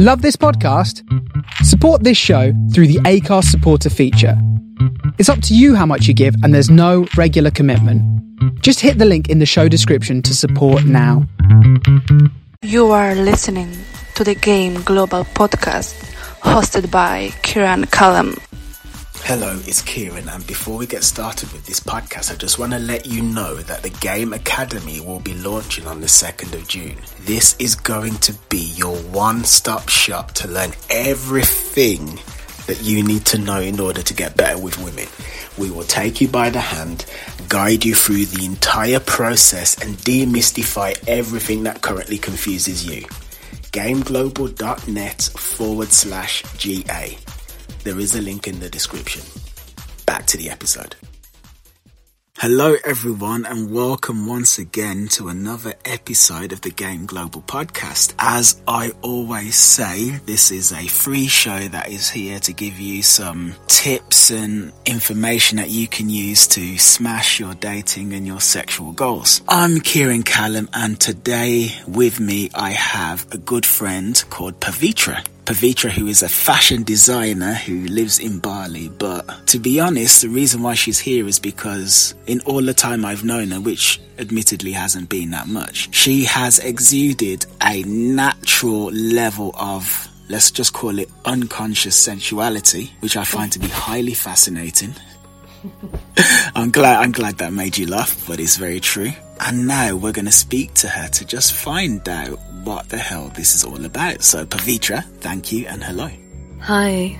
Love this podcast? Support this show through the Anchor supporter feature. It's up to you how much you give, and there's no regular commitment. Just hit the link in the show description to support now. You are listening to the Game Global podcast hosted by Kieran Callum. Hello, it's Kieran, and before we get started with this podcast, I just want to let you know that the Game Academy will be launching on the 2nd of June. This is going to be your one stop shop to learn everything that you need to know in order to get better with women. We will take you by the hand, guide you through the entire process, and demystify everything that currently confuses you. GameGlobal.net forward slash GA. There is a link in the description. Back to the episode. Hello, everyone, and welcome once again to another episode of the Game Global podcast. As I always say, this is a free show that is here to give you some tips and information that you can use to smash your dating and your sexual goals. I'm Kieran Callum, and today with me I have a good friend called Pavitra. Pavitra, who is a fashion designer who lives in Bali. But to be honest, the reason why she's here is because in all the time I've known her, which admittedly hasn't been that much, she has exuded a natural level of let's just call it unconscious sensuality, which I find to be highly fascinating. I'm glad I'm glad that made you laugh, but it's very true. And now we're going to speak to her to just find out what the hell this is all about. So, Pavitra, thank you and hello. Hi.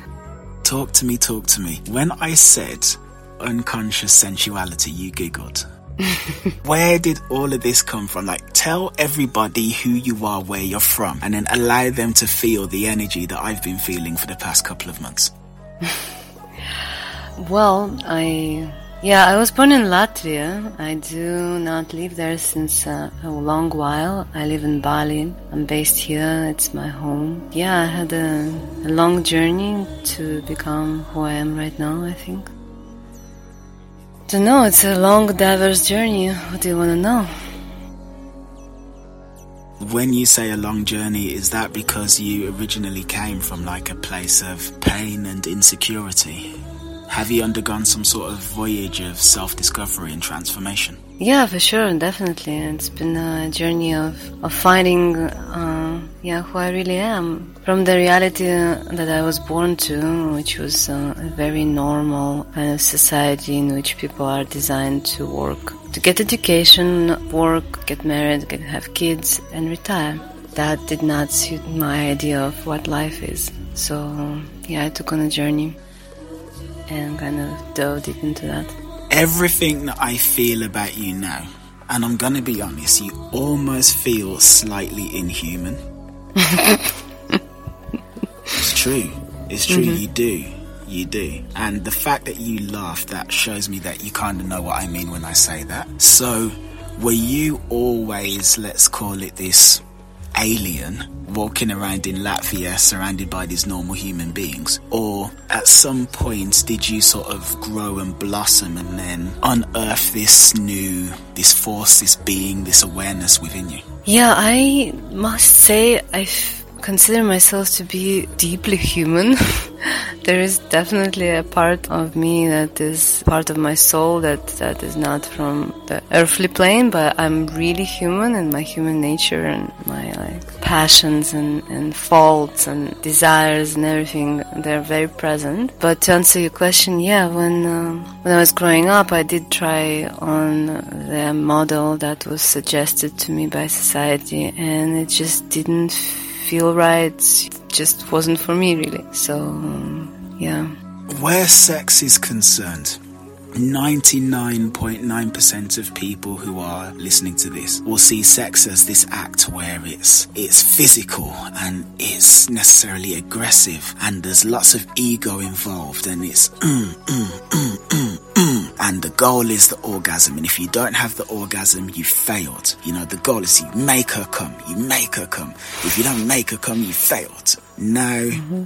Talk to me, talk to me. When I said unconscious sensuality, you giggled. where did all of this come from? Like, tell everybody who you are, where you're from, and then allow them to feel the energy that I've been feeling for the past couple of months. well, I yeah, I was born in Latvia. I do not live there since uh, a long while. I live in Bali. I'm based here. It's my home. Yeah, I had a, a long journey to become who I am right now, I think. Don't know, it's a long, diverse journey. What do you want to know? When you say a long journey, is that because you originally came from like a place of pain and insecurity? Have you undergone some sort of voyage of self discovery and transformation? Yeah, for sure, definitely. It's been a journey of, of finding uh, yeah, who I really am. From the reality that I was born to, which was uh, a very normal kind of society in which people are designed to work, to get education, work, get married, get, have kids, and retire. That did not suit my idea of what life is. So, yeah, I took on a journey and kind of dove deep into that. Everything that I feel about you now, and I'm gonna be honest, you almost feel slightly inhuman. it's true. It's true, mm-hmm. you do. You do. And the fact that you laugh, that shows me that you kind of know what I mean when I say that. So, were you always, let's call it this, alien walking around in Latvia surrounded by these normal human beings? Or at some point did you sort of grow and blossom and then unearth this new, this force, this being, this awareness within you? Yeah, I must say I consider myself to be deeply human. there is definitely a part of me that is part of my soul that, that is not from the earthly plane, but I'm really human and my human nature and my like passions and, and faults and desires and everything, they're very present. But to answer your question, yeah, when, um, when I was growing up, I did try on the model that was suggested to me by society and it just didn't feel right. It just wasn't for me, really. So, yeah. Where sex is concerned, 99.9% of people who are listening to this will see sex as this act where it's it's physical and it's necessarily aggressive and there's lots of ego involved and it's mm, mm, mm, mm, and the goal is the orgasm. And if you don't have the orgasm you failed. You know the goal is you make her come. You make her come. If you don't make her come you failed. Now mm-hmm.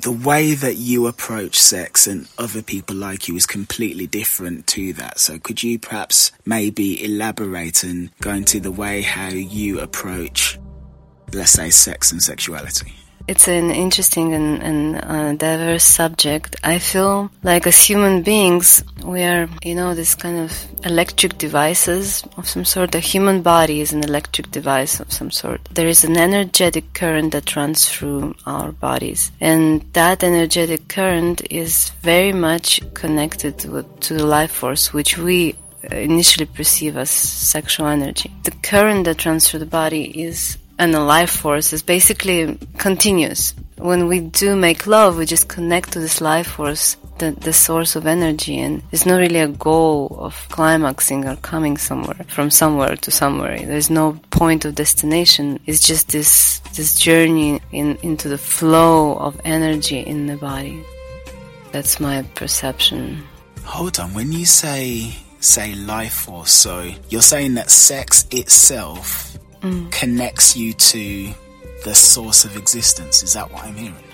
The way that you approach sex and other people like you is completely different to that. So could you perhaps maybe elaborate and go into the way how you approach, let's say, sex and sexuality? It's an interesting and, and uh, diverse subject. I feel like as human beings, we are, you know, this kind of electric devices of some sort. The human body is an electric device of some sort. There is an energetic current that runs through our bodies. And that energetic current is very much connected with, to the life force, which we initially perceive as sexual energy. The current that runs through the body is and a life force is basically continuous. When we do make love, we just connect to this life force, the, the source of energy, and it's not really a goal of climaxing or coming somewhere from somewhere to somewhere. There's no point of destination. It's just this this journey in into the flow of energy in the body. That's my perception. Hold on, when you say say life force, so you're saying that sex itself mm. connects you to the source of existence. Is that what I'm hearing?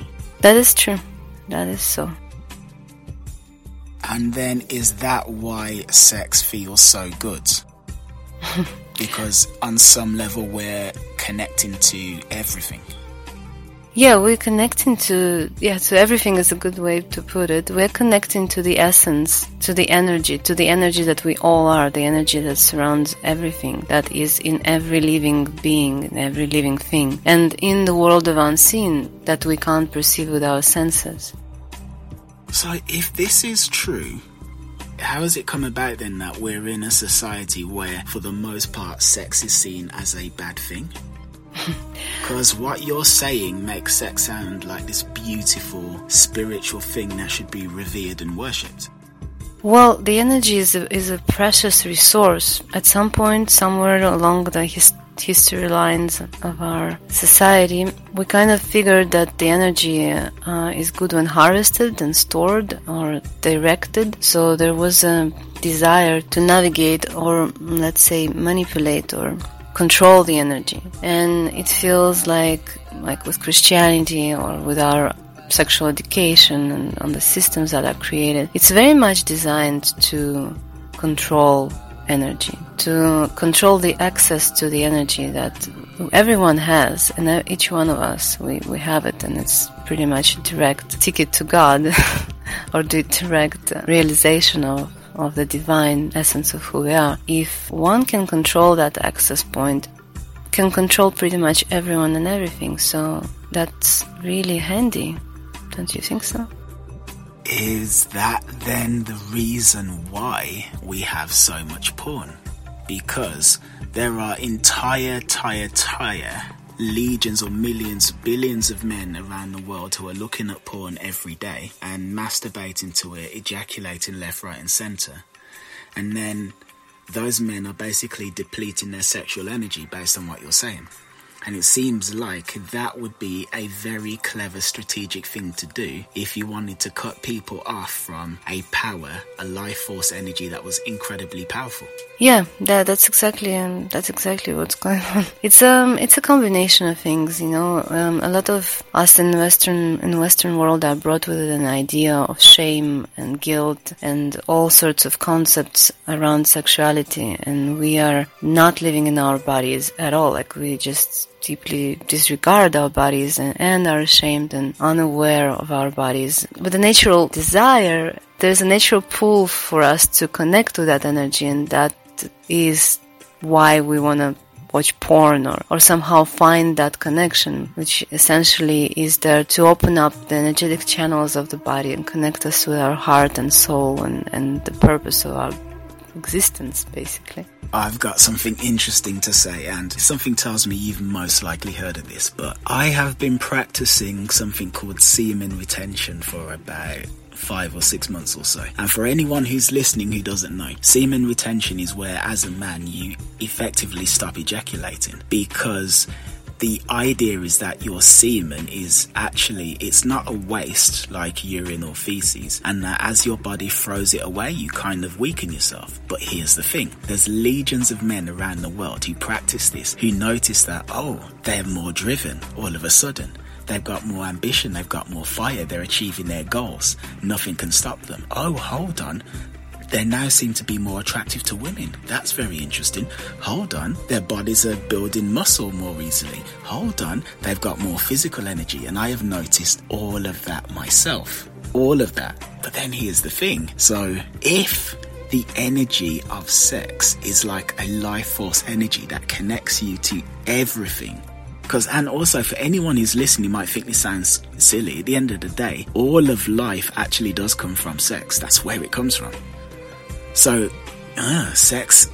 That is true. That is so. And then is that why sex feels so good? because on some level we're connecting to everything. Yeah, we're connecting to, yeah, to everything is a good way to put it. We're connecting to the essence, to the energy, to the energy that we all are, the energy that surrounds everything, that is in every living being, in every living thing, and in the world of unseen that we can't perceive with our senses. So if this is true, how has it come about then that we're in a society where, for the most part, sex is seen as a bad thing? Because what you're saying makes sex sound like this beautiful spiritual thing that should be revered and worshipped. Well, the energy is a, is a precious resource. At some point, somewhere along the his, history lines of our society, we kind of figured that the energy uh, is good when harvested and stored or directed. So there was a desire to navigate or, let's say, manipulate or control the energy. And it feels like, like with Christianity or with our sexual education and on the systems that are created, it's very much designed to control energy, to control the access to the energy that everyone has, and each one of us, we, we have it, and it's pretty much direct ticket to God, or the direct realization of of the divine essence of who we are. If one can control that access point, can control pretty much everyone and everything. So that's really handy. Don't you think so? Is that then the reason why we have so much porn? Because there are entire, entire, entire legions or millions, billions of men around the world who are looking at porn every day and masturbating to it, ejaculating left, right, and center. And then those men are basically depleting their sexual energy based on what you're saying. And it seems like that would be a very clever strategic thing to do if you wanted to cut people off from a power, a life force energy that was incredibly powerful. Yeah, that, that's exactly um, that's exactly what's going on. It's um it's a combination of things, you know. Um, a lot of us in the Western in Western world are brought with an idea of shame and guilt and all sorts of concepts around sexuality, and we are not living in our bodies at all. Like we just deeply disregard our bodies and, and are ashamed and unaware of our bodies. But the natural desire, there's a natural pull for us to connect to that energy and that is why we want to watch porn or, or somehow find that connection, which essentially is there to open up the energetic channels of the body and connect us with our heart and soul and, and the purpose of our existence, basically. I've got something interesting to say, and something tells me you've most likely heard of this, but I have been practicing something called semen retention for about five or six months or so. And for anyone who's listening who doesn't know, semen retention is where, as a man, you effectively stop ejaculating because the idea is that your semen is actually it's not a waste like urine or feces and that as your body throws it away you kind of weaken yourself but here's the thing there's legions of men around the world who practice this who notice that oh they're more driven all of a sudden They've got more ambition, they've got more fire, they're achieving their goals. Nothing can stop them. Oh, hold on. They now seem to be more attractive to women. That's very interesting. Hold on, their bodies are building muscle more easily. Hold on, they've got more physical energy, and I have noticed all of that myself. All of that. But then here's the thing. So if the energy of sex is like a life force energy that connects you to everything. Because, and also for anyone who's listening, you might think this sounds silly. At the end of the day, all of life actually does come from sex. That's where it comes from. So, uh, sex,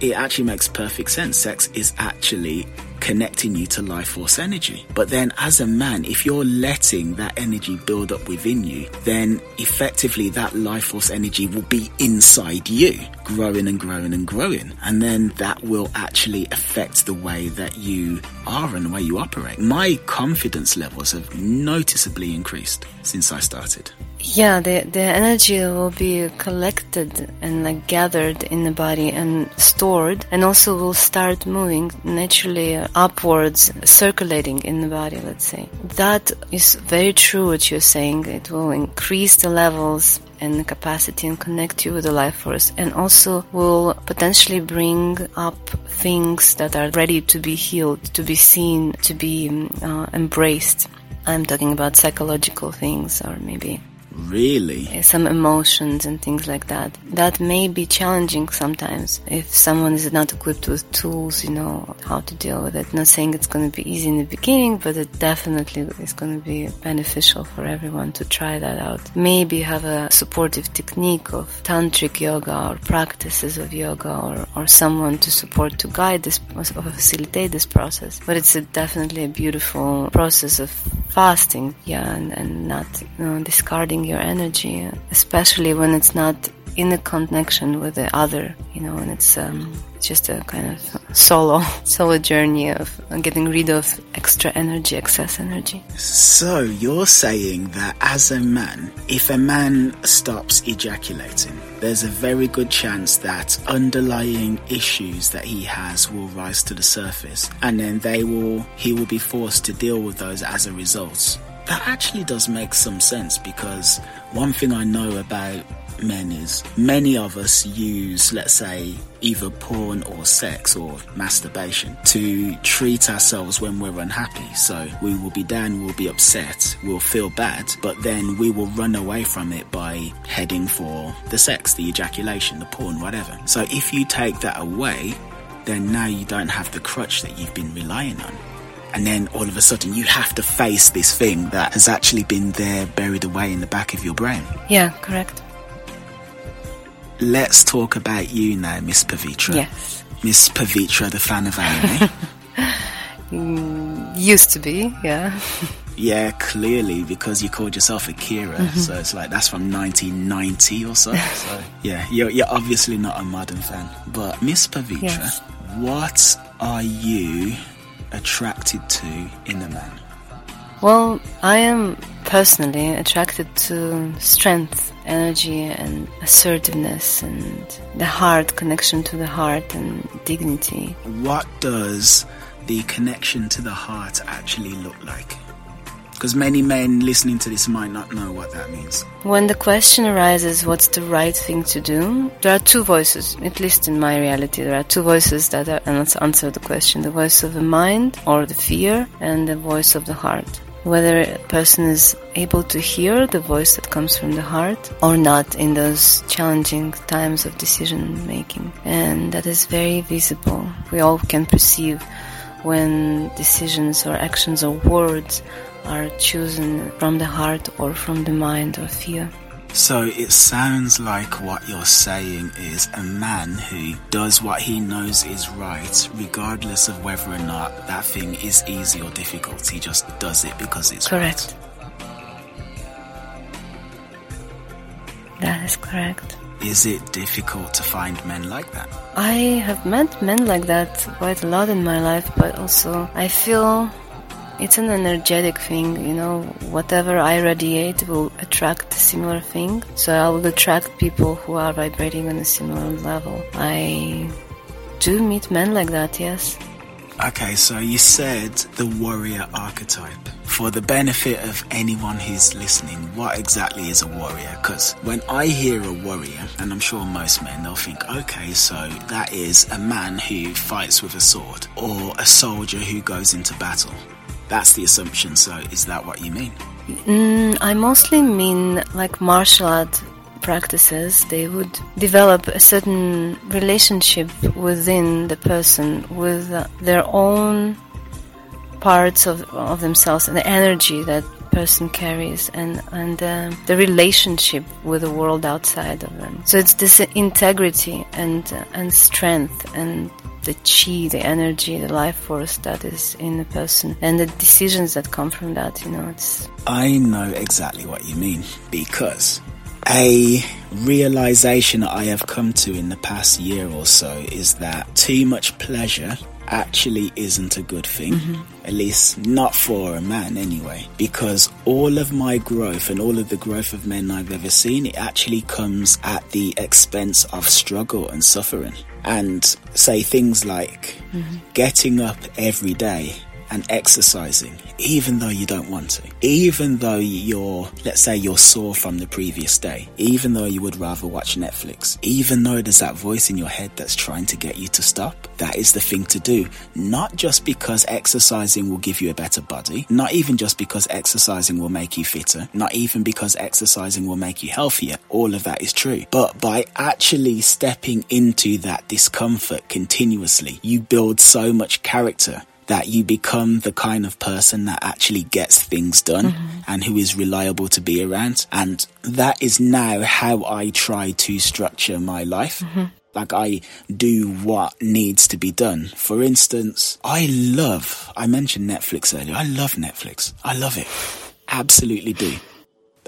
it actually makes perfect sense. Sex is actually connecting you to life force energy. But then as a man, if you're letting that energy build up within you, then effectively that life force energy will be inside you, growing and growing and growing. And then that will actually affect the way that you are and the way you operate. My confidence levels have noticeably increased since I started. Yeah, the the energy will be collected and like gathered in the body and stored, and also will start moving naturally upwards, circulating in the body. Let's say that is very true. What you're saying, it will increase the levels and capacity and connect you with the life force, and also will potentially bring up things that are ready to be healed, to be seen, to be uh, embraced. I'm talking about psychological things or maybe Really? Some emotions and things like that. That may be challenging sometimes if someone is not equipped with tools, you know, how to deal with it. Not saying it's going to be easy in the beginning, but it definitely is going to be beneficial for everyone to try that out. Maybe have a supportive technique of tantric yoga or practices of yoga or, or someone to support to guide this or facilitate this process. But it's a, definitely a beautiful process of fasting, yeah, and, and not you know, discarding your energy, especially when it's not in a connection with the other, you know, and it's um, just a kind of solo, solo journey of getting rid of extra energy, excess energy. So you're saying that as a man, if a man stops ejaculating, there's a very good chance that underlying issues that he has will rise to the surface, and then they will, he will be forced to deal with those as a result. That actually does make some sense because one thing I know about men is many of us use, let's say, either porn or sex or masturbation to treat ourselves when we're unhappy. So we will be down, we'll be upset, we'll feel bad, but then we will run away from it by heading for the sex, the ejaculation, the porn, whatever. So if you take that away, then now you don't have the crutch that you've been relying on and then all of a sudden you have to face this thing that has actually been there buried away in the back of your brain. Yeah, correct. Let's talk about you now, Miss Pavitra. Yes. Miss Pavitra, the fan of anime. mm, used to be, yeah. yeah, clearly, because you called yourself Akira. Mm-hmm. So it's like that's from 1990 or so. so yeah, you're, you're obviously not a modern fan. But Miss Pavitra, yes. what are you attracted to in a man? Well, I am personally attracted to strength, energy, and assertiveness, and the heart, connection to the heart, and dignity. What does the connection to the heart actually look like? Because many men listening to this might not know what that means. When the question arises, what's the right thing to do? There are two voices, at least in my reality, there are two voices that are, answer the question the voice of the mind or the fear, and the voice of the heart whether a person is able to hear the voice that comes from the heart or not in those challenging times of decision making. And that is very visible. We all can perceive when decisions or actions or words are chosen from the heart or from the mind or fear. So it sounds like what you're saying is a man who does what he knows is right, regardless of whether or not that thing is easy or difficult. He just does it because it's correct. Right. That is correct. Is it difficult to find men like that? I have met men like that quite a lot in my life, but also I feel it's an energetic thing, you know, whatever I radiate will attract a similar thing. So I will attract people who are vibrating on a similar level. I do meet men like that, yes. Okay, so you said the warrior archetype. For the benefit of anyone who's listening, what exactly is a warrior? Because when I hear a warrior, and I'm sure most men, they'll think, okay, so that is a man who fights with a sword, or a soldier who goes into battle. That's the assumption, so is that what you mean? Mm, I mostly mean like martial art practices, they would develop a certain relationship within the person with uh, their own parts of, of themselves and the energy that person carries and and uh, the relationship with the world outside of them so it's this integrity and uh, and strength and the chi the energy the life force that is in the person and the decisions that come from that you know it's i know exactly what you mean because a realization that I have come to in the past year or so is that too much pleasure actually isn't a good thing. Mm-hmm. At least not for a man anyway. Because all of my growth and all of the growth of men I've ever seen, it actually comes at the expense of struggle and suffering. And say things like mm-hmm. getting up every day and exercising, even though you don't want to, even though you're, let's say you're sore from the previous day, even though you would rather watch Netflix, even though there's that voice in your head that's trying to get you to stop, that is the thing to do. Not just because exercising will give you a better body, not even just because exercising will make you fitter, not even because exercising will make you healthier. All of that is true. But by actually stepping into that discomfort continuously, you build so much character that you become the kind of person that actually gets things done mm-hmm. and who is reliable to be around. And that is now how I try to structure my life. Mm-hmm. Like I do what needs to be done. For instance, I love, I mentioned Netflix earlier. I love Netflix. I love it. Absolutely do.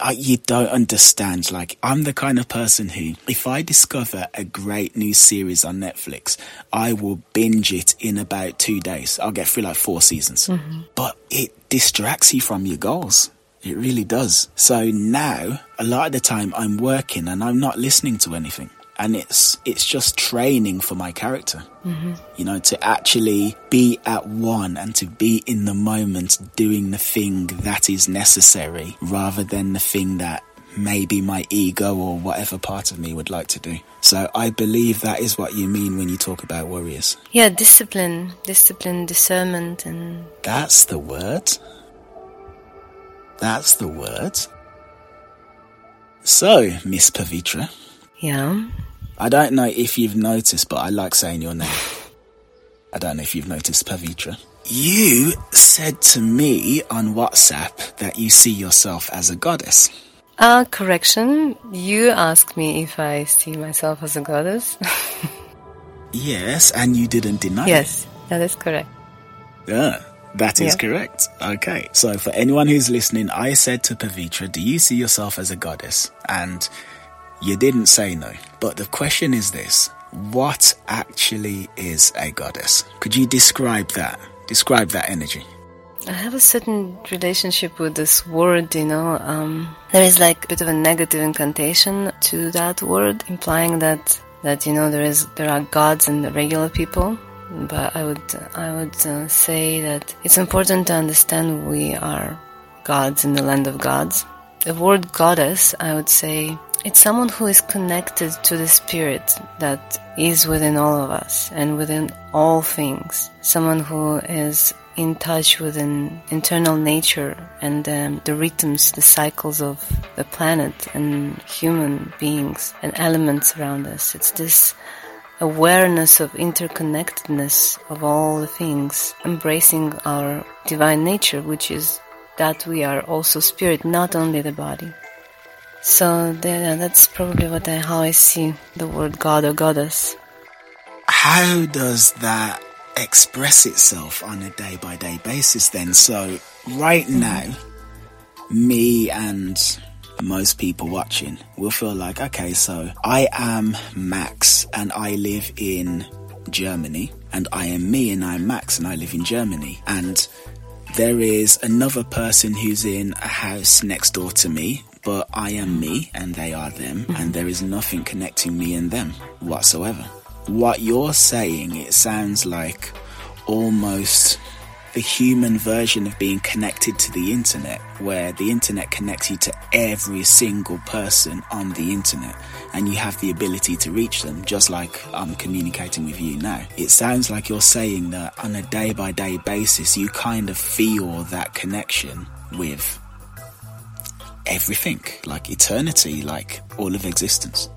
I, you don't understand. Like, I'm the kind of person who, if I discover a great new series on Netflix, I will binge it in about two days. I'll get through like four seasons. Mm-hmm. But it distracts you from your goals. It really does. So now, a lot of the time, I'm working and I'm not listening to anything and it's it's just training for my character. Mm-hmm. you know to actually be at one and to be in the moment doing the thing that is necessary rather than the thing that maybe my ego or whatever part of me would like to do. So i believe that is what you mean when you talk about warriors. Yeah discipline. Discipline discernment and that's the word. That's the word. So miss pavitra yeah I don't know if you've noticed, but I like saying your name. I don't know if you've noticed, Pavitra. You said to me on WhatsApp that you see yourself as a goddess. Uh, correction. You asked me if I see myself as a goddess. yes, and you didn't deny yes, it. Yes, that is correct. Yeah. That is yeah. correct. Okay. So for anyone who's listening, I said to Pavitra, do you see yourself as a goddess? And you didn't say no. But the question is this what actually is a goddess? Could you describe that? Describe that energy. I have a certain relationship with this word, you know. Um, there is like a bit of a negative incantation to that word, implying that that you know there is there are gods and regular people. But I would I would uh, say that it's important to understand we are gods in the land of gods. The word goddess, I would say, it's someone who is connected to the spirit that is within all of us and within all things. Someone who is in touch with an internal nature and um, the rhythms, the cycles of the planet and human beings and elements around us. It's this awareness of interconnectedness of all the things, embracing our divine nature, which is that we are also spirit, not only the body. So that's probably what I, how I see the word God or goddess. How does that express itself on a day by day basis then? So right mm-hmm. now, me and most people watching will feel like, okay, so I am Max and I live in Germany, and I am me and I'm Max and I live in Germany, and there is another person who's in a house next door to me but I am me and they are them, mm-hmm. and there is nothing connecting me and them whatsoever. What you're saying, it sounds like almost the human version of being connected to the internet, where the internet connects you to every single person on the internet and you have the ability to reach them, just like I'm communicating with you now. It sounds like you're saying that on a day by day basis, you kind of feel that connection with everything, like eternity, like all of existence.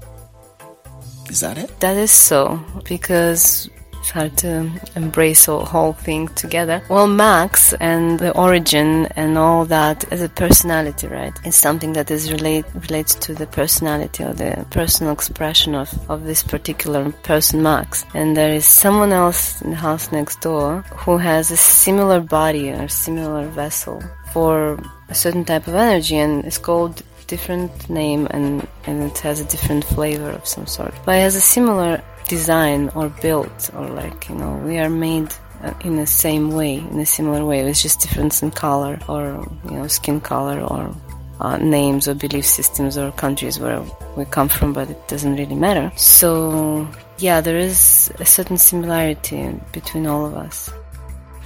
Is that it? That is so, because it's hard to embrace the whole thing together. Well, Max and the origin and all that as a personality, right? It's something that is relate relates to the personality or the personal expression of, of this particular person, Max. And there is someone else in the house next door who has a similar body or similar vessel for a certain type of energy and it's called different name and, and it has a different flavor of some sort. But it has a similar design or built or like, you know, we are made uh, in the same way, in a similar way. It's just difference in color or, you know, skin color or uh, names or belief systems or countries where we come from, but it doesn't really matter. So, yeah, there is a certain similarity between all of us.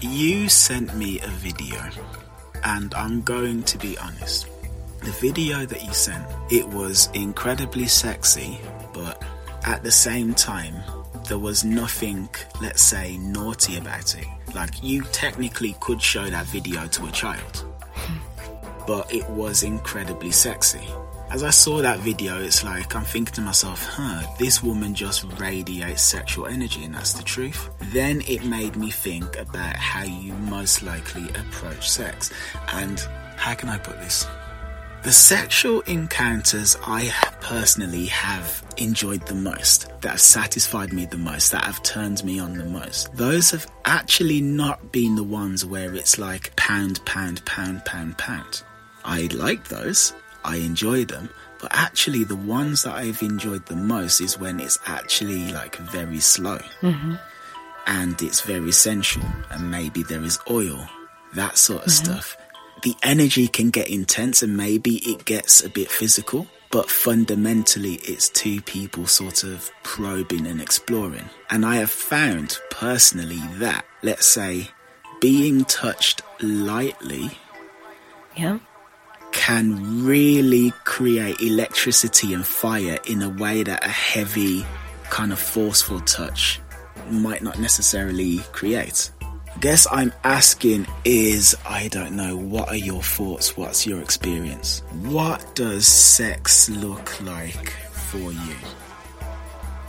You sent me a video, and I'm going to be honest. The video that you sent, it was incredibly sexy, but at the same time, there was nothing, let's say, naughty about it. Like, you technically could show that video to a child, but it was incredibly sexy. As I saw that video, it's like I'm thinking to myself, huh, this woman just radiates sexual energy, and that's the truth. Then it made me think about how you most likely approach sex. And how can I put this? The sexual encounters I personally have enjoyed the most, that have satisfied me the most, that have turned me on the most, those have actually not been the ones where it's like pound, pound, pound, pound, pound. I like those, I enjoy them, but actually the ones that I've enjoyed the most is when it's actually like very slow mm-hmm. and it's very sensual and maybe there is oil, that sort of mm-hmm. stuff. The energy can get intense and maybe it gets a bit physical, but fundamentally it's two people sort of probing and exploring. And I have found personally that, let's say, being touched lightly Yeah? can really create electricity and fire in a way that a heavy, kind of forceful touch might not necessarily create guess I'm asking is I don't know, what are your thoughts? What's your experience? What does sex look like for you?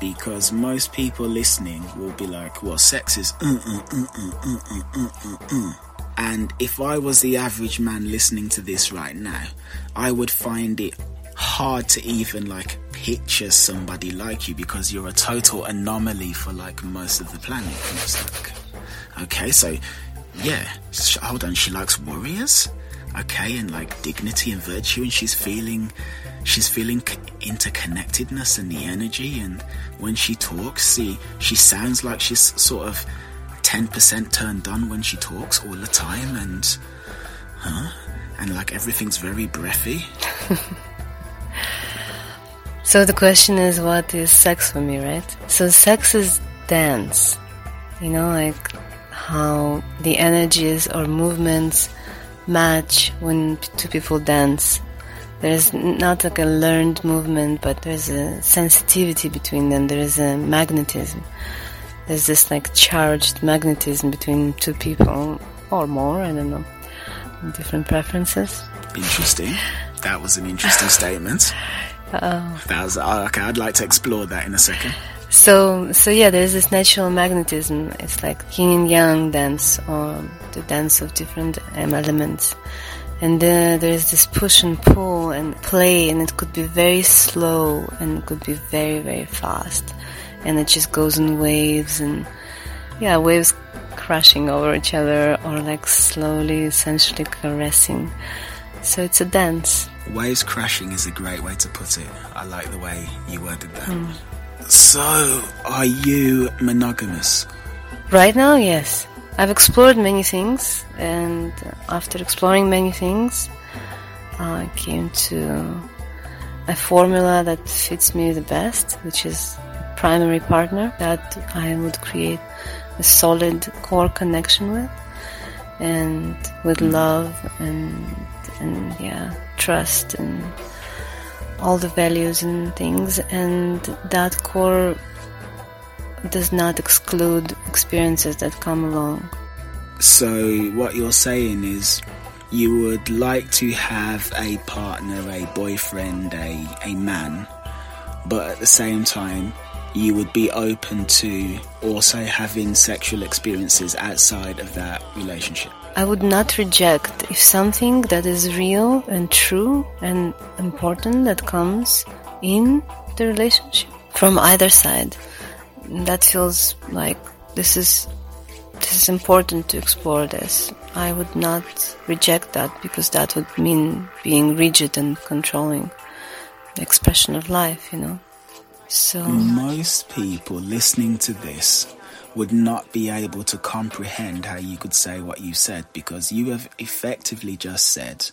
Because most people listening will be like, well, sex is. Uh, uh, uh, and if I was the average man listening to this right now, I would find it hard to even like picture somebody like you because you're a total anomaly for like most of the planet. It's like, okay, so yeah, hold on, she likes warriors, okay, and like dignity and virtue, and she's feeling, she's feeling interconnectedness and the energy, and when she talks, see, she sounds like she's sort of 10% turned on when she talks all the time, and huh, and like everything's very breathy. So the question is, what is sex for me, right? So sex is dance. You know, like how the energies or movements match when two people dance. There's not like a learned movement, but there's a sensitivity between them. There is a magnetism. There's this like charged magnetism between two people or more. I don't know. Different preferences. Interesting. That was an interesting statement. That was oh, okay. I'd like to explore that in a second. So, so yeah, there's this natural magnetism. It's like yin and yang dance, or the dance of different um, elements. And then there's this push and pull and play, and it could be very slow and it could be very, very fast. And it just goes in waves and, yeah, waves crashing over each other or like slowly, essentially caressing. So it's a dance. Waves crashing is a great way to put it. I like the way you worded that. So, are you monogamous? Right now, yes. I've explored many things, and after exploring many things, I came to a formula that fits me the best, which is primary partner that I would create a solid core connection with, and with hmm. love and and yeah, trust and all the values and things, and that core does not exclude experiences that come along. So, what you're saying is you would like to have a partner, a boyfriend, a, a man, but at the same time, you would be open to also having sexual experiences outside of that relationship. I would not reject if something that is real and true and important that comes in the relationship from either side. That feels like this is this is important to explore this. I would not reject that because that would mean being rigid and controlling the expression of life, you know. So most people listening to this would not be able to comprehend how you could say what you said because you have effectively just said,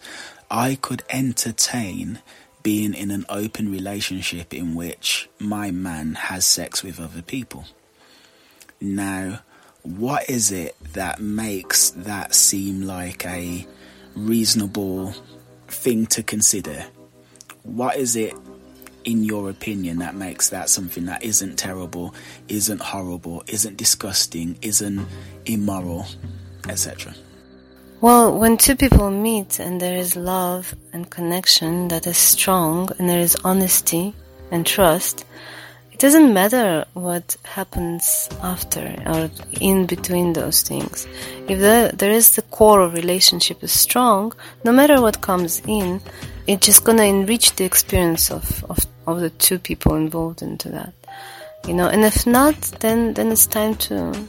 I could entertain being in an open relationship in which my man has sex with other people. Now, what is it that makes that seem like a reasonable thing to consider? What is it in your opinion, that makes that something that isn't terrible, isn't horrible, isn't disgusting, isn't immoral, etc.? Well, when two people meet and there is love and connection that is strong and there is honesty and trust, it doesn't matter what happens after or in between those things. If the, there is the core of relationship is strong, no matter what comes in, it's just gonna enrich the experience of, of, of the two people involved into that. You know, and if not, then, then it's time to,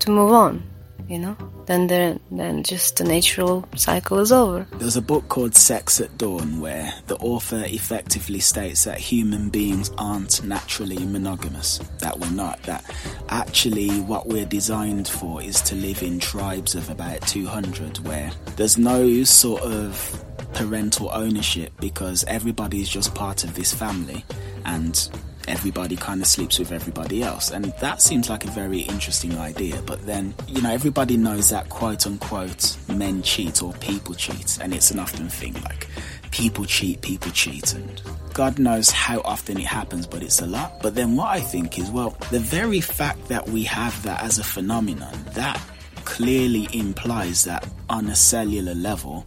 to move on, you know? Then then just the natural cycle is over. There's a book called Sex at Dawn where the author effectively states that human beings aren't naturally monogamous, that we're not, that actually what we're designed for is to live in tribes of about 200 where there's no sort of parental ownership because everybody's just part of this family and everybody kind of sleeps with everybody else. And that seems like a very interesting idea. But then, you know, everybody knows that quote unquote men cheat or people cheat. And it's an often thing like people cheat, people cheat. And God knows how often it happens, but it's a lot. But then what I think is, well, the very fact that we have that as a phenomenon, that clearly implies that on a cellular level,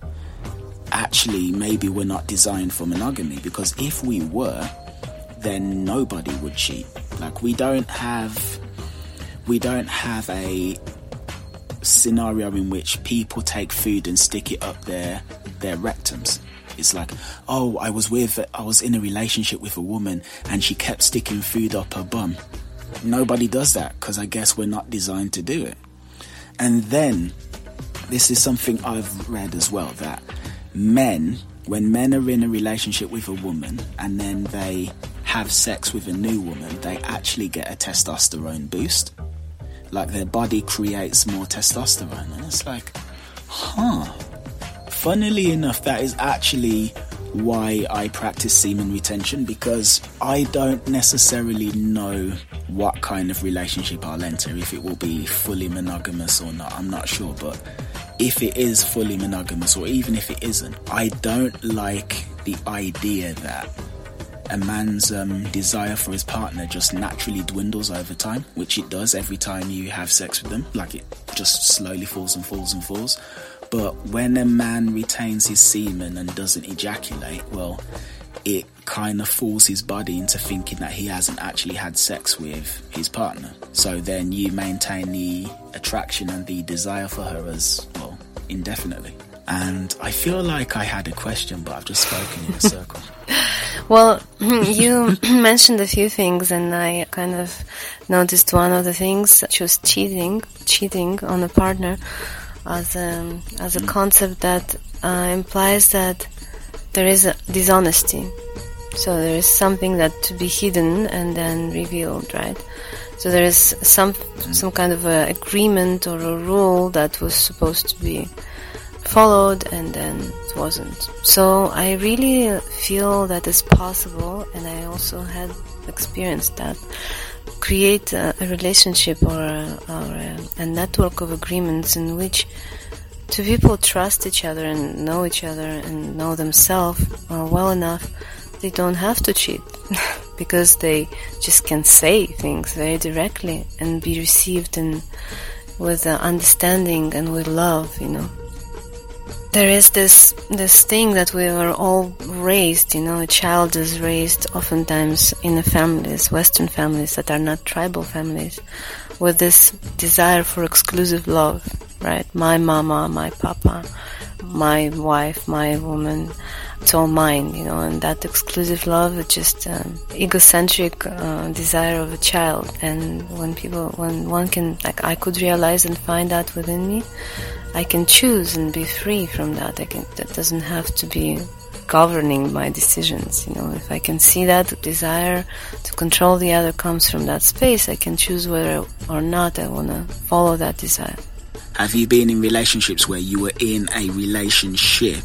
actually maybe we're not designed for monogamy because if we were, then nobody would cheat. Like we don't have we don't have a scenario in which people take food and stick it up their their rectums. It's like, oh, I was with I was in a relationship with a woman and she kept sticking food up her bum. Nobody does that because I guess we're not designed to do it. And then this is something I've read as well that men, when men are in a relationship with a woman and then they have sex with a new woman, they actually get a testosterone boost. Like their body creates more testosterone. And it's like, huh. Funnily enough, that is actually why I practice semen retention because I don't necessarily know what kind of relationship I'll enter, if it will be fully monogamous or not, I'm not sure. But if it is fully monogamous or even if it isn't, I don't like the idea that a man's um, desire for his partner just naturally dwindles over time, which it does every time you have sex with them. Like it just slowly falls and falls and falls. But when a man retains his semen and doesn't ejaculate, well, it kind of fools his body into thinking that he hasn't actually had sex with his partner. So then you maintain the attraction and the desire for her as well indefinitely. And I feel like I had a question, but I've just spoken in a circle. Well, you mentioned a few things, and I kind of noticed one of the things, which was cheating, cheating on a partner, as a as a concept that uh, implies that there is a dishonesty. So there is something that to be hidden and then revealed, right? So there is some some kind of a agreement or a rule that was supposed to be followed and then it wasn't. So I really feel that it's possible and I also had experienced that create a, a relationship or, a, or a, a network of agreements in which two people trust each other and know each other and know themselves uh, well enough, they don't have to cheat because they just can say things very directly and be received in with uh, understanding and with love, you know. There is this this thing that we are all raised, you know, a child is raised oftentimes in a families, Western families that are not tribal families, with this desire for exclusive love right? My mama, my papa, my wife, my woman. It's all mine, you know, and that exclusive love is just um, egocentric uh, desire of a child. And when people, when one can, like, I could realize and find that within me, I can choose and be free from that. I can. That doesn't have to be governing my decisions. You know, if I can see that desire to control the other comes from that space, I can choose whether or not I want to follow that desire. Have you been in relationships where you were in a relationship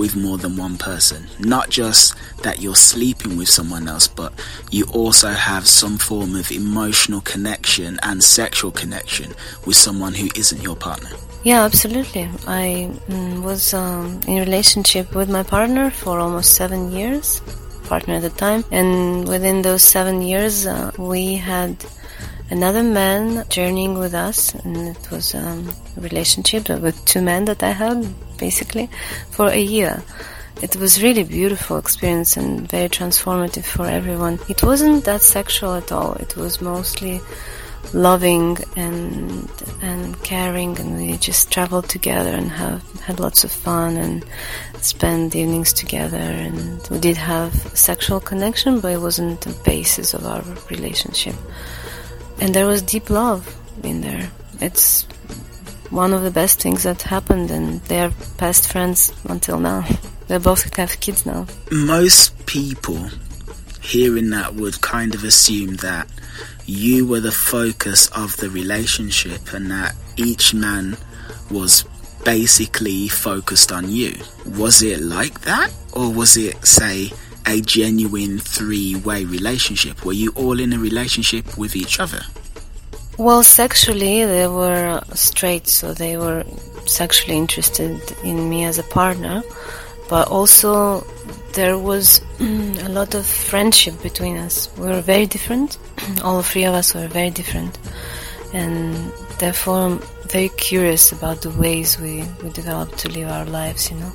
with more than one person? Not just that you're sleeping with someone else, but you also have some form of emotional connection and sexual connection with someone who isn't your partner. Yeah, absolutely. I mm, was um, in relationship with my partner for almost seven years, partner at the time, and within those seven years, uh, we had another man journeying with us, and it was um, a relationship with two men that I had basically for a year. It was really beautiful experience and very transformative for everyone. It wasn't that sexual at all. It was mostly loving and and caring and we just traveled together and have had lots of fun and spent evenings together and we did have sexual connection but it wasn't the basis of our relationship and there was deep love in there. It's one of the best things that happened, and they're best friends until now. They both have kids now. Most people hearing that would kind of assume that you were the focus of the relationship and that each man was basically focused on you. Was it like that? Or was it, say, a genuine three way relationship? Were you all in a relationship with each other? Well, sexually, they were straight, so they were sexually interested in me as a partner, but also there was mm, a lot of friendship between us. We were very different, all three of us were very different, and therefore very curious about the ways we, we developed to live our lives, you know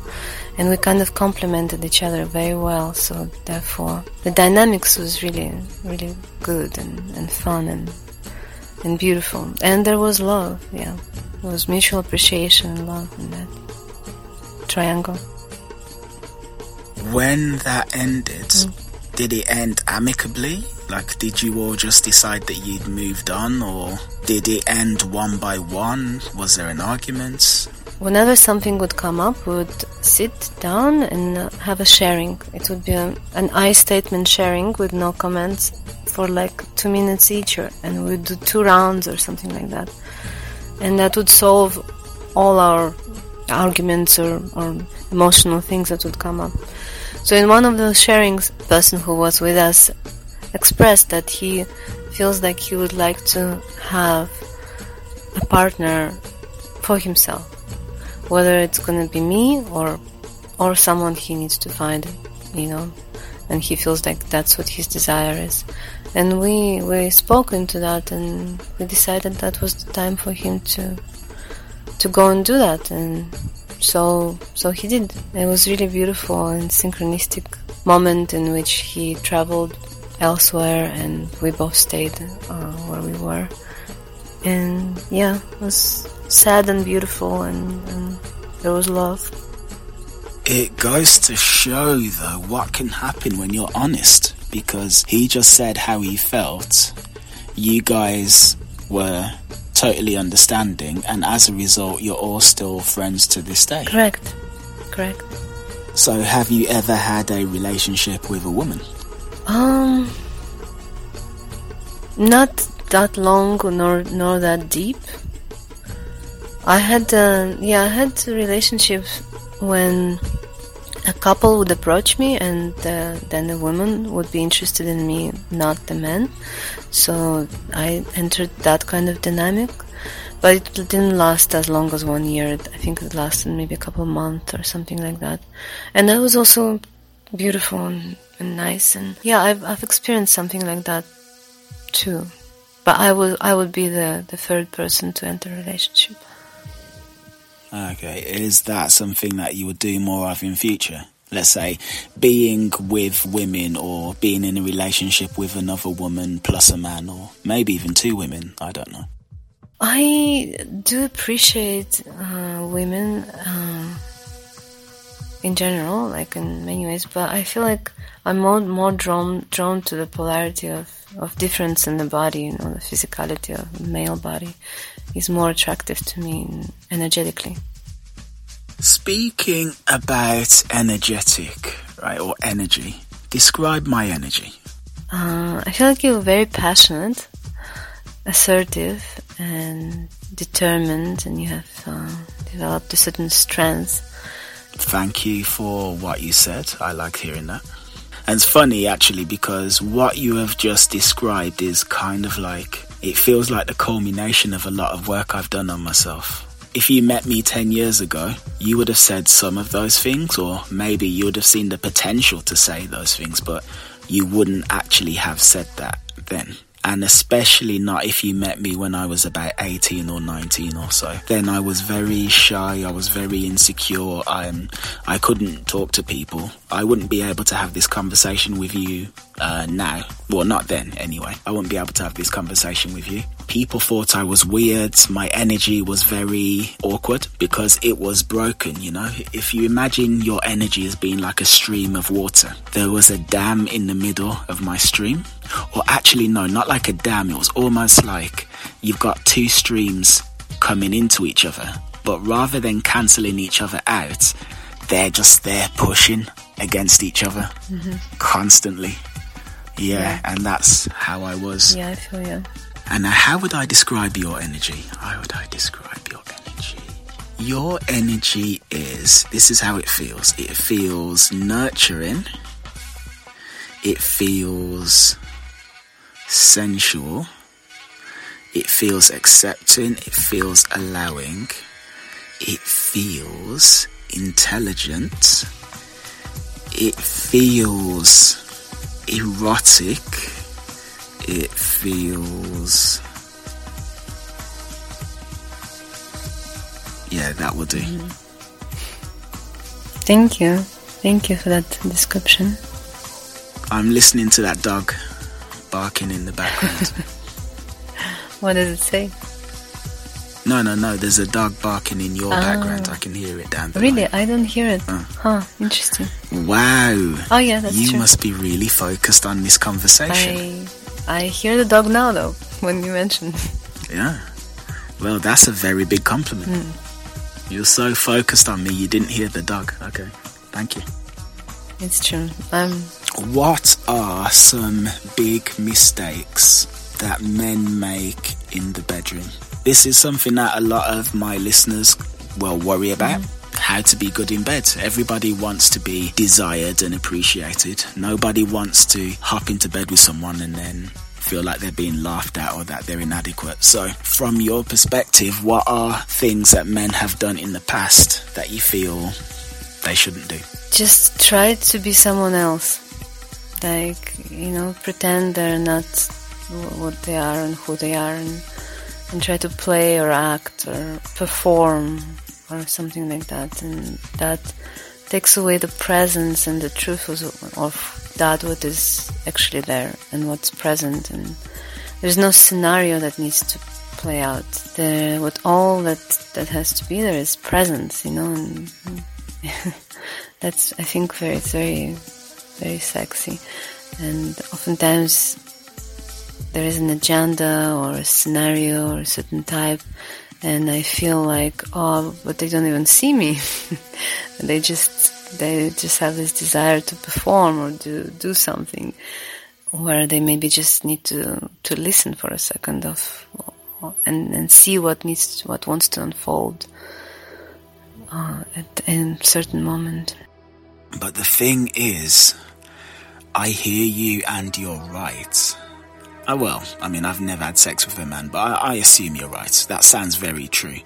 and we kind of complemented each other very well. So therefore, the dynamics was really, really good and, and fun and and beautiful. And there was love. Yeah, there was mutual appreciation and love in that triangle. When that ended, mm. did it end amicably? Like, did you all just decide that you'd moved on, or did it end one by one? Was there an argument? Whenever something would come up, we would sit down and have a sharing. It would be a, an I statement sharing with no comments for like two minutes each, or, and we'd do two rounds or something like that. And that would solve all our arguments or, or emotional things that would come up. So in one of those sharings, the person who was with us expressed that he feels like he would like to have a partner for himself whether it's gonna be me or or someone he needs to find, you know, and he feels like that's what his desire is. And we we spoke into that, and we decided that was the time for him to to go and do that, and so so he did. It was really beautiful and synchronistic moment in which he traveled elsewhere, and we both stayed uh, where we were. And yeah, it was sad and beautiful, and, and there was love. It goes to show, though, what can happen when you're honest. Because he just said how he felt. You guys were totally understanding, and as a result, you're all still friends to this day. Correct. Correct. So, have you ever had a relationship with a woman? Um, not that long nor nor that deep. I had, uh, yeah, I had relationships when a couple would approach me, and uh, then the woman would be interested in me, not the man. So I entered that kind of dynamic, but it didn't last as long as one year. I think it lasted maybe a couple of months or something like that, and that was also beautiful and, and nice. And yeah, I've I've experienced something like that too, but I would I would be the the third person to enter a relationship. Okay, is that something that you would do more of in future? Let's say being with women or being in a relationship with another woman plus a man or maybe even two women, I don't know. I do appreciate uh, women um, in general, like in many ways, but I feel like I'm more more drawn drawn to the polarity of, of difference in the body, you know, the physicality of the male body is more attractive to me energetically. Speaking about energetic, right, or energy, describe my energy. Uh, I feel like you're very passionate, assertive, and determined, and you have uh, developed a certain strength. Thank you for what you said. I like hearing that. And it's funny actually because what you have just described is kind of like it feels like the culmination of a lot of work I've done on myself. If you met me 10 years ago, you would have said some of those things, or maybe you would have seen the potential to say those things, but you wouldn't actually have said that then and especially not if you met me when I was about 18 or 19 or so. Then I was very shy, I was very insecure, I, I couldn't talk to people. I wouldn't be able to have this conversation with you uh, now. Well, not then anyway. I wouldn't be able to have this conversation with you. People thought I was weird. My energy was very awkward because it was broken, you know. If you imagine your energy as being like a stream of water, there was a dam in the middle of my stream. Or actually, no, not like a dam. It was almost like you've got two streams coming into each other. But rather than cancelling each other out, they're just there pushing against each other mm-hmm. constantly. Yeah, yeah, and that's how I was. Yeah, I feel you. And how would I describe your energy? How would I describe your energy? Your energy is this is how it feels. It feels nurturing. It feels sensual. It feels accepting. It feels allowing. It feels intelligent. It feels erotic. It feels. Yeah, that will do. Mm-hmm. Thank you. Thank you for that description. I'm listening to that dog barking in the background. what does it say? No, no, no. There's a dog barking in your background. I can hear it down there. Really? Line. I don't hear it. Uh. Huh. Interesting. Wow. Oh yeah, that's you true. must be really focused on this conversation. I, I hear the dog now, though, when you mention. Yeah. Well, that's a very big compliment. Mm. You're so focused on me, you didn't hear the dog. Okay. Thank you. It's true. Um. What are some big mistakes that men make in the bedroom? This is something that a lot of my listeners will worry about. Mm-hmm. How to be good in bed. Everybody wants to be desired and appreciated. Nobody wants to hop into bed with someone and then feel like they're being laughed at or that they're inadequate. So, from your perspective, what are things that men have done in the past that you feel they shouldn't do? Just try to be someone else. Like, you know, pretend they're not what they are and who they are and and try to play or act or perform or something like that and that takes away the presence and the truth of, of that what is actually there and what's present and there's no scenario that needs to play out the what all that that has to be there is presence you know and that's i think very very very sexy and oftentimes there is an agenda or a scenario or a certain type and I feel like, oh, but they don't even see me. they just, they just have this desire to perform or to do something where they maybe just need to, to listen for a second of, and, and see what needs, what wants to unfold uh, at a certain moment. But the thing is, I hear you and you're right. Oh, well, I mean, I've never had sex with a man, but I, I assume you're right. That sounds very true.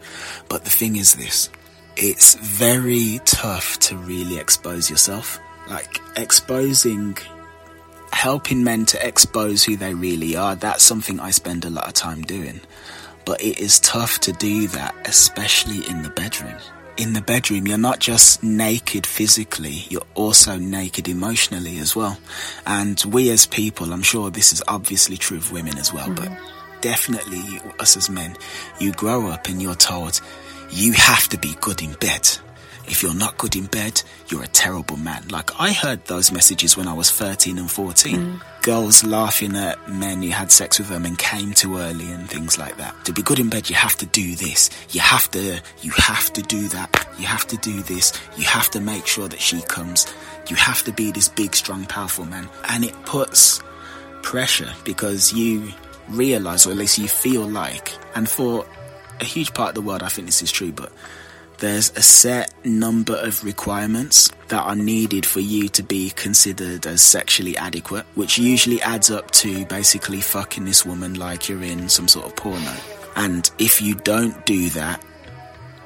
But the thing is this it's very tough to really expose yourself. Like, exposing, helping men to expose who they really are, that's something I spend a lot of time doing. But it is tough to do that, especially in the bedroom in the bedroom, you're not just naked physically, you're also naked emotionally as well. And we as people, I'm sure this is obviously true of women as well, mm-hmm. but definitely us as men, you grow up and you're told you have to be good in bed. If you're not good in bed, you're a terrible man. Like I heard those messages when I was 13 and 14. Mm girls laughing at men who had sex with them and came too early and things like that. To be good in bed, you have to do this. You have to, you have to do that. You have to do this. You have to make sure that she comes. You have to be this big, strong, powerful man. And it puts pressure because you realize, or at least you feel like, and for a huge part of the world, I think this is true, but there's a set number of requirements that are needed for you to be considered as sexually adequate, which usually adds up to basically fucking this woman like you're in some sort of porno. And if you don't do that,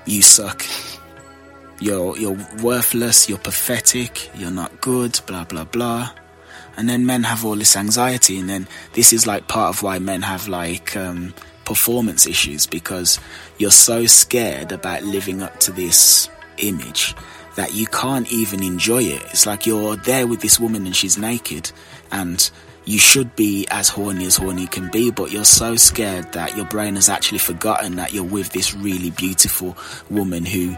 you suck. You're you're worthless, you're pathetic, you're not good, blah blah blah. And then men have all this anxiety and then this is like part of why men have like um performance issues because you're so scared about living up to this image that you can't even enjoy it. It's like you're there with this woman and she's naked and you should be as horny as horny can be, but you're so scared that your brain has actually forgotten that you're with this really beautiful woman who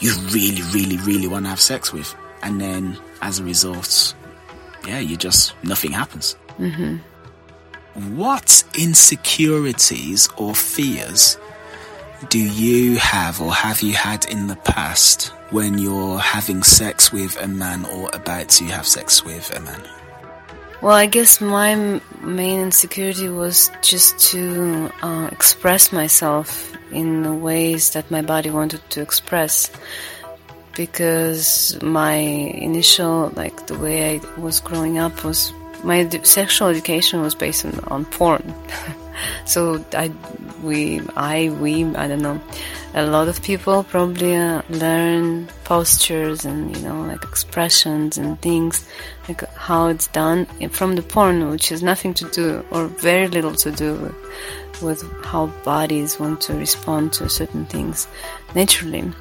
you really, really, really want to have sex with. And then as a result, yeah, you just, nothing happens. Mm-hmm. What insecurities or fears do you have or have you had in the past when you're having sex with a man or about to have sex with a man? Well, I guess my main insecurity was just to uh, express myself in the ways that my body wanted to express. Because my initial, like the way I was growing up was my sexual education was based on, on porn. so I, we, I, we, I don't know. A lot of people probably uh, learn postures and you know like expressions and things, like how it's done from the porn, which has nothing to do or very little to do with, how bodies want to respond to certain things naturally.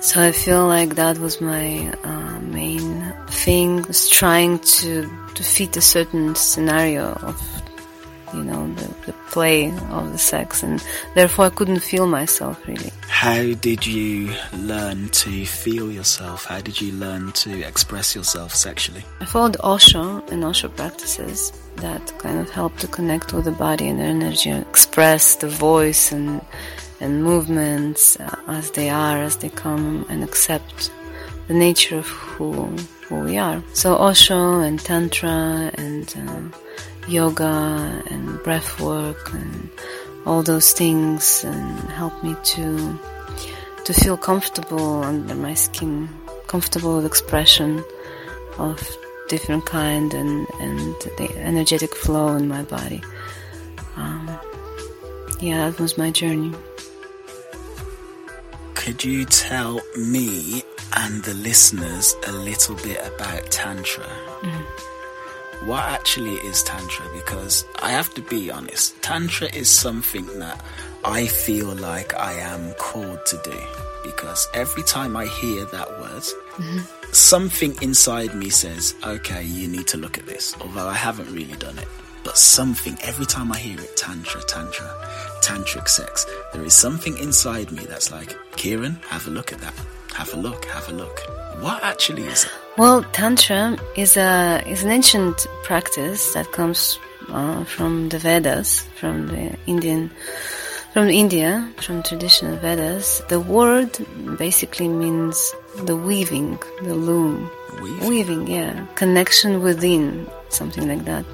So I feel like that was my uh, main thing, was trying to to fit a certain scenario of you know the, the play of the sex, and therefore I couldn't feel myself really. How did you learn to feel yourself? How did you learn to express yourself sexually? I followed Osho and Osho practices that kind of help to connect with the body and the energy, and express the voice and and movements uh, as they are, as they come, and accept the nature of who who we are. So Osho and Tantra and uh, yoga and breath work and all those things and help me to to feel comfortable under my skin, comfortable with expression of different kind and and the energetic flow in my body. Um, yeah, that was my journey. Could you tell me and the listeners a little bit about Tantra? Mm. What actually is Tantra? Because I have to be honest, Tantra is something that I feel like I am called to do. Because every time I hear that word, something inside me says, okay, you need to look at this. Although I haven't really done it but something every time I hear it tantra, tantra, tantric sex, there is something inside me that's like, Kieran, have a look at that. Have a look, have a look. What actually is it? Well, tantra is a is an ancient practice that comes uh, from the Vedas, from the Indian, from India, from traditional Vedas. The word basically means the weaving, the loom. Weaving? weaving, yeah, connection within, something like that.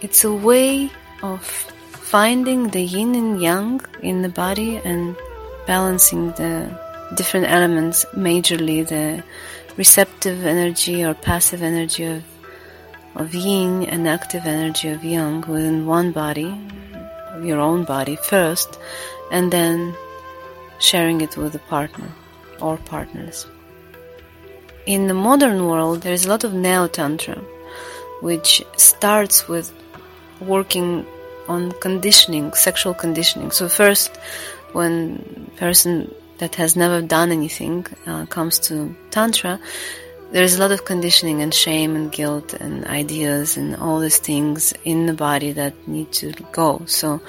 It's a way of finding the yin and yang in the body and balancing the different elements, majorly the receptive energy or passive energy of, of yin and active energy of yang within one body, your own body first, and then sharing it with a partner or partners. In the modern world, there is a lot of neo tantra, which starts with working on conditioning, sexual conditioning. So first, when person that has never done anything uh, comes to tantra, there's a lot of conditioning and shame and guilt and ideas and all these things in the body that need to go. So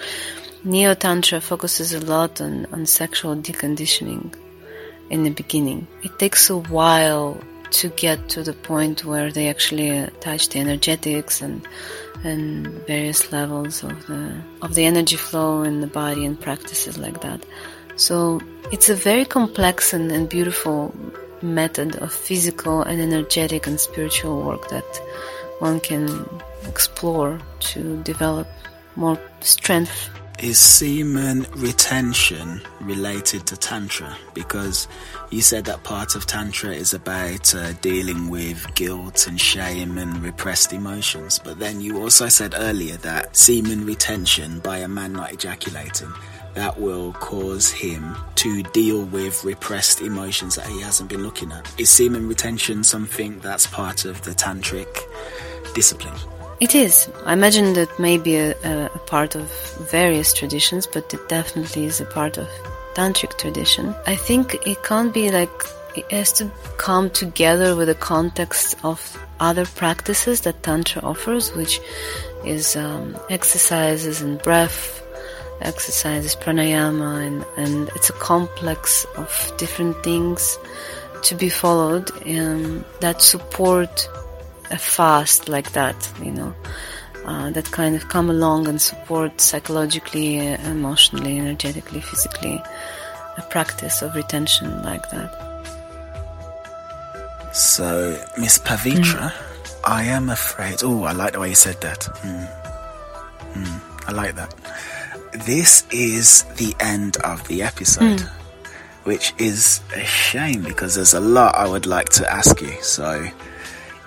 Neo Tantra focuses a lot on, on sexual deconditioning in the beginning. It takes a while to get to the point where they actually touch the energetics and and various levels of the of the energy flow in the body and practices like that. So it's a very complex and, and beautiful method of physical and energetic and spiritual work that one can explore to develop more strength is semen retention related to Tantra? Because you said that part of Tantra is about uh, dealing with guilt and shame and repressed emotions. But then you also said earlier that semen retention by a man not ejaculating that will cause him to deal with repressed emotions that he hasn't been looking at. Is semen retention something that's part of the tantric discipline? It is. I imagine that may be a, a, part of various traditions, but it definitely is a part of tantric tradition. I think it can't be like it has to come together with the context of other practices that tantra offers, which is um, exercises and breath exercises, pranayama, and, and it's a complex of different things to be followed um, that support a fast like that, you know, uh, that kind of come along and support psychologically, emotionally, energetically, physically, a practice of retention like that. So, Miss Pavitra, mm. I am afraid. Oh, I like the way you said that. Mm. Mm, I like that. This is the end of the episode, mm. which is a shame because there's a lot I would like to ask you. So,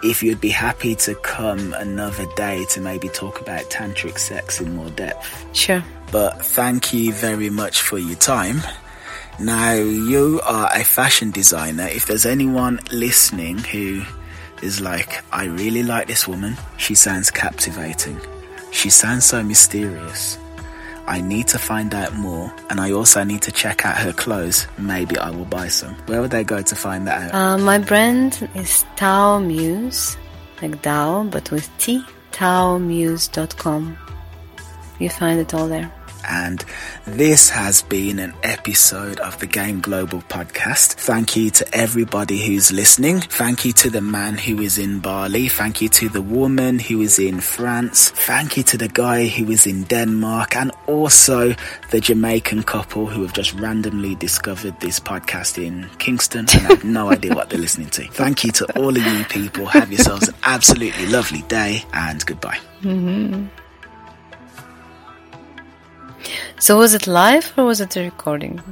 if you'd be happy to come another day to maybe talk about tantric sex in more depth. Sure. But thank you very much for your time. Now, you are a fashion designer. If there's anyone listening who is like, I really like this woman, she sounds captivating, she sounds so mysterious. I need to find out more, and I also need to check out her clothes. Maybe I will buy some. Where would they go to find that out? Uh, my brand is Tao Muse, like Tao, but with T. TaoMuse.com. You find it all there. And this has been an episode of the Game Global podcast. Thank you to everybody who's listening. Thank you to the man who is in Bali. Thank you to the woman who is in France. Thank you to the guy who is in Denmark and also the Jamaican couple who have just randomly discovered this podcast in Kingston and have no idea what they're listening to. Thank you to all of you people. Have yourselves an absolutely lovely day and goodbye. Mm-hmm. So was it live or was it a recording?